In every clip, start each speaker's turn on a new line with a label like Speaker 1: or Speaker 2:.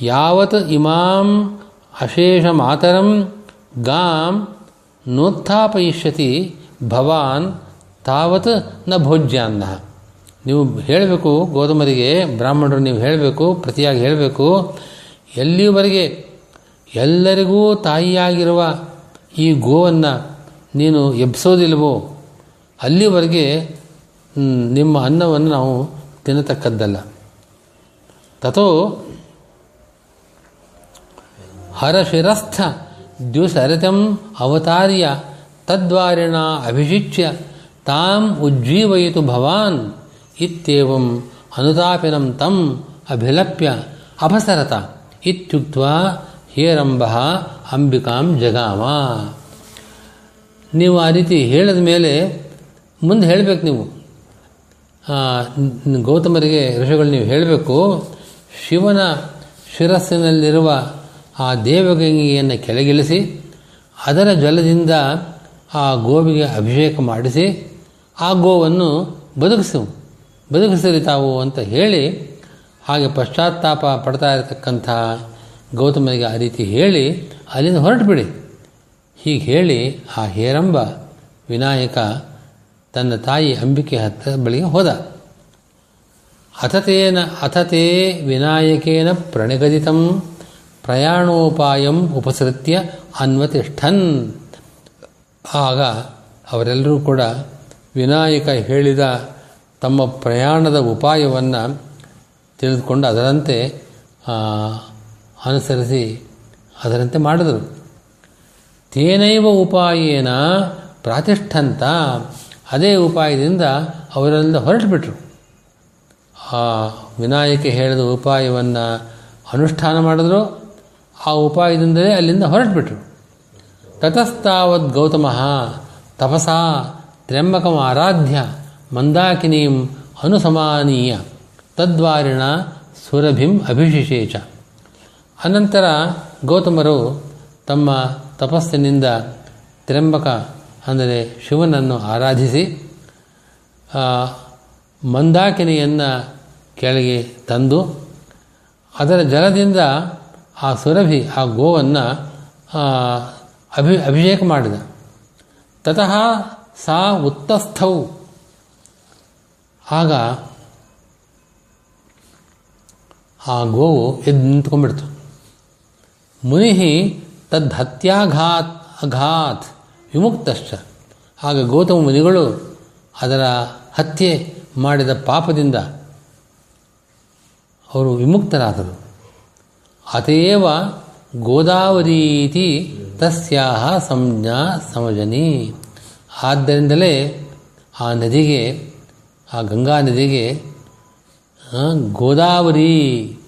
Speaker 1: ಯಾವತ್ ಇಮಾಂ ಅಶೇಷ ಮಾತರಂ ಗಾಂ ನೋತ್ಥಾಪಯಿಷ್ಯತಿ ಭವಾನ್ ತಾವತ್ನ ಭೋಜ್ಯಾನ್ನ. ನೀವು ಹೇಳಬೇಕು, ಗೋಧುಮರಿಗೆ, ಬ್ರಾಹ್ಮಣರು ನೀವು ಹೇಳಬೇಕು, ಪ್ರತಿಯಾಗಿ ಹೇಳಬೇಕು, ಎಲ್ಲಿವರೆಗೆ ಎಲ್ಲರಿಗೂ ತಾಯಿಯಾಗಿರುವ ಈ ಗೋವನ್ನು ನೀನು ಎಬ್ಸೋದಿಲ್ವೋ, ಅಲ್ಲಿವರೆಗೆ ನಿಮ್ಮ ಅನ್ನವನ್ನು ನಾವು ತಿನ್ನತಕ್ಕದ್ದಲ್ಲ. ತಥೋ ಹರಶಿರಸ್ಥ ದ್ಯುಸರಿತಂ ಅವತಾರ್ಯ ತದ್ವಾರಿಣ ಅಭಿಷಿಚ್ಯ ತಾಂ ಉಜ್ಜೀವಯಿತು ಭವಾನ್ ಇತ್ಯೇವಂ ಅನುತಾಪಿನಂ ತಂ ಅಭಿಲಪ್ಯ ಅಪಸರತ ಇತ್ಯುಕ್ತ ಹೇರಂಬ ಅಂಬಿಕಾಂ ಜಗಾಮ ನೀವು ಆ ರೀತಿ ಹೇಳಿದ ಮೇಲೆ ಮುಂದೆ ಹೇಳಬೇಕು ನೀವು. ಗೌತಮರಿಗೆ ಋಷಿಗಳು ನೀವು ಹೇಳಬೇಕು ಶಿವನ ಶಿರಸ್ಸಿನಲ್ಲಿರುವ ಆ ದೇವಗಂಗೆಯನ್ನು ಕೆಳಗಿಳಿಸಿ, ಅದರ ಜಲದಿಂದ ಆ ಗೋವಿಗೆ ಅಭಿಷೇಕ ಮಾಡಿಸಿ, ಆ ಗೋವನ್ನು ಬದುಕಿಸು ಬದುಕಿಸಲಿ ತಾವು ಅಂತ ಹೇಳಿ, ಹಾಗೆ ಪಶ್ಚಾತ್ತಾಪ ಪಡ್ತಾ ಇರತಕ್ಕಂಥ ಗೌತಮನಿಗೆ ಆ ರೀತಿ ಹೇಳಿ, ಅಲ್ಲಿಂದ ಹೊರಟುಬಿಡಿ. ಹೀಗೆ ಹೇಳಿ ಆ ಹೇರಂಬ ವಿನಾಯಕ ತನ್ನ ತಾಯಿ ಅಂಬಿಕೆ ಹತ್ತ ಬಳಿಗೆ ಹೋದ. ಅಥತೇನ ಅಥತೆ ವಿನಾಯಕೇನ ಪ್ರಣಿಗದಿತಂ ಪ್ರಯಾಣೋಪಾಯಂ ಉಪಸೃತ್ಯ ಅನ್ವತಿಷ್ಠನ್. ಆಗ ಅವರೆಲ್ಲರೂ ಕೂಡ ವಿನಾಯಕ ಹೇಳಿದ ತಮ್ಮ ಪ್ರಯಾಣದ ಉಪಾಯವನ್ನು ತಿಳಿದುಕೊಂಡು ಅದರಂತೆ ಅನುಸರಿಸಿ ಅದರಂತೆ ಮಾಡಿದರು. ತೇನೈವ ಉಪಾಯೇನ ಪ್ರಾತಿಷ್ಠಂತ. ಅದೇ ಉಪಾಯದಿಂದ ಅವರೆಲ್ಲ ಹೊರಟುಬಿಟ್ರು. ಆ ವಿನಾಯಕ ಹೇಳಿದ ಉಪಾಯವನ್ನು ಅನುಷ್ಠಾನ ಮಾಡಿದ್ರು, ಆ ಉಪಾಯದಿಂದಲೇ ಅಲ್ಲಿಂದ ಹೊರಟುಬಿಟ್ರು. ತತಸ್ತಾವದ್ ಗೌತಮ, ತಪಸಾ ತ್ರ್ಯಂಬಕಂ ಆರಾಧ್ಯ ಮಂದಾಕಿನೀಂ ಅನುಸಮಾನೀಯ ತದ್ವಾರಿಣ ಸುರಭಿಂ ಅಭಿಷಿಷೇಚ ಅನಂತರ ಗೌತಮರು ತಮ್ಮ ತಪಸ್ಸಿನಿಂದ ತ್ರ್ಯಂಬಕ ಅಂದರೆ ಶಿವನನ್ನು ಆರಾಧಿಸಿ ಮಂದಾಕಿನಿಯನ್ನು ಕೆಳಗೆ ತಂದು ಅದರ ಜಲದಿಂದ ಆ ಸುರಭಿ, ಆ ಗೋವನ್ನು ಅಭಿ, ಅಭಿಷೇಕ ಮಾಡಿದ. ತತಃ ಸಾ ಉತ್ತಸ್ಥೌ. ಆಗ ಆ ಗೋವು ಎದ್ದು ನಿಂತ್ಕೊಂಡ್ಬಿಡ್ತು. ಮುನಿಹಿ ತದ್ಹತ್ಯಾಘಾತ್ ಅಘಾತ್, ವಿಮುಕ್ತಶ್ಚ. ಆಗ ಗೌತಮ ಮುನಿಗಳು ಅದರ ಹತ್ಯೆ ಮಾಡಿದ ಪಾಪದಿಂದ ಅವರು ವಿಮುಕ್ತರಾದರು. ಅತೇವ ಗೋದಾವರೀತಿ ತಸ್ಯಾಹ ಸಂಜ್ಞಾ ಸಮಜನಿ. ಆದ್ದರಿಂದಲೇ ಆ ನದಿಗೆ, ಆ ಗಂಗಾ ನದಿಗೆ ಗೋದಾವರಿ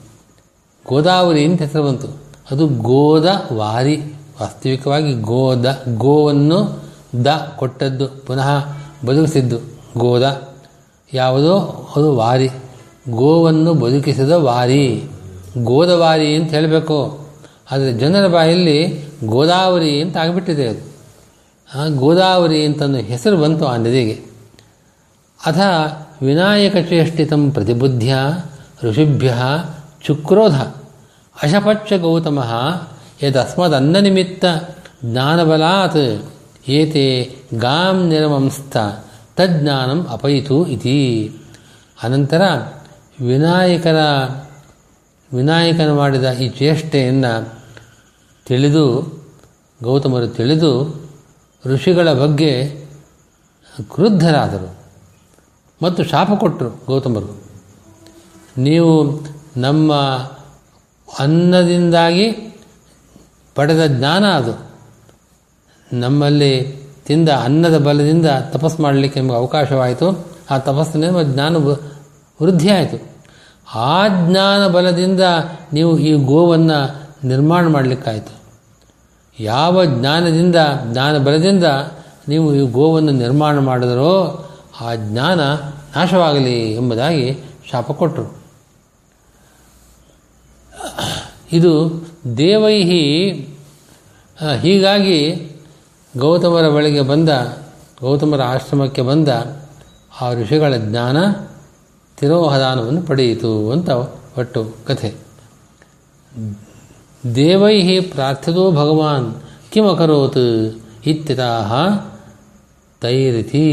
Speaker 1: ಗೋದಾವರಿ ಅಂತ ಹೆಸರು ಬಂತು. ಅದು ಗೋದ ವಾರಿ. ವಾಸ್ತವಿಕವಾಗಿ ಗೋದ, ಗೋವನ್ನು ದ ಕೊಟ್ಟದ್ದು, ಪುನಃ ಬದುಕಿಸಿದ್ದು ಗೋದ. ಯಾವುದೋ? ಅದು ವಾರಿ. ಗೋವನ್ನು ಬದುಕಿಸಿದ ವಾರಿ. ಗೋದವಾರಿ ಅಂತ ಹೇಳಬೇಕು. ಆದರೆ ಜನರ ಬಾಯಲ್ಲಿ ಗೋದಾವರಿ ಅಂತ ಆಗಿಬಿಟ್ಟಿದೆ ಅದು. ಆ ಗೋದಾವರಿ ಅಂತಂದು ಹೆಸರು ಬಂತು ಆ ನದಿಗೆ. ಅಥ ವಿನಾಯಕಚೇಷ್ಟಿತಂ ಪ್ರತಿಬುದ್ಧ್ಯ ಋಷಿಭ್ಯ ಚುಕ್ರೋಧ ಅಶಪಚ್ಚ ಗೌತಮ ಯದಸ್ಮದನ್ನನಿಮಿತ್ತ ಜ್ಞಾನಬಲಾತ್ ಏತೆ ಗಾಂ ನಿರಮಂಸ್ಥ ತಜ್ಞಾನಂ ಅಪಯಿತು ಇತಿ. ಅನಂತರ ವಿನಾಯಕನ ವಿನಾಯಕನ ಮಾಡಿದ ಈ ಚೇಷ್ಟೆಯನ್ನು ತಿಳಿದು, ಗೌತಮರು ತಿಳಿದು ಋಷಿಗಳ ಬಗ್ಗೆ ಕ್ರುದ್ಧರಾದರು. ಮತ್ತು ಶಾಪ ಕೊಟ್ಟರು ಗೌತಮರು. ನೀವು ನಮ್ಮ ಅನ್ನದಿಂದಾಗಿ ಪಡೆದ ಜ್ಞಾನ ಅದು. ನಮ್ಮಲ್ಲಿ ತಿಂದ ಅನ್ನದ ಬಲದಿಂದ ತಪಸ್ಸು ಮಾಡಲಿಕ್ಕೆ ನಿಮಗೆ ಅವಕಾಶವಾಯಿತು. ಆ ತಪಸ್ಸಿನ ಜ್ಞಾನ ವೃದ್ಧಿ ಆಯಿತು. ಆ ಜ್ಞಾನ ಬಲದಿಂದ ನೀವು ಈ ಗೋವನ್ನು ನಿರ್ಮಾಣ ಮಾಡಲಿಕ್ಕಾಯಿತು. ಯಾವ ಜ್ಞಾನದಿಂದ, ಜ್ಞಾನ ಬಲದಿಂದ ನೀವು ಈ ಗೋವನ್ನು ನಿರ್ಮಾಣ ಮಾಡಿದರೋ ಆ ಜ್ಞಾನ ನಾಶವಾಗಲಿ ಎಂಬುದಾಗಿ ಶಾಪ ಕೊಟ್ಟರು. ಇದು ದೇವೈಹಿ ಹೀಗಾಗಿ ಗೌತಮರ ಬಳಿಗೆ ಬಂದ, ಗೌತಮರ ಆಶ್ರಮಕ್ಕೆ ಬಂದ ಆ ಋಷಿಗಳ ಜ್ಞಾನ ತಿರೋಹದಾನವನ್ನು ಪಡೆಯಿತು ಅಂತ ಒಟ್ಟು ಕಥೆ. ದೇವೈ ಪ್ರಾರ್ಥಿತೋ ಭಗವಾನ್ ಕಿಮಕರೋತ್ ಇತ್ಯತಃ ತೈರಿತಿ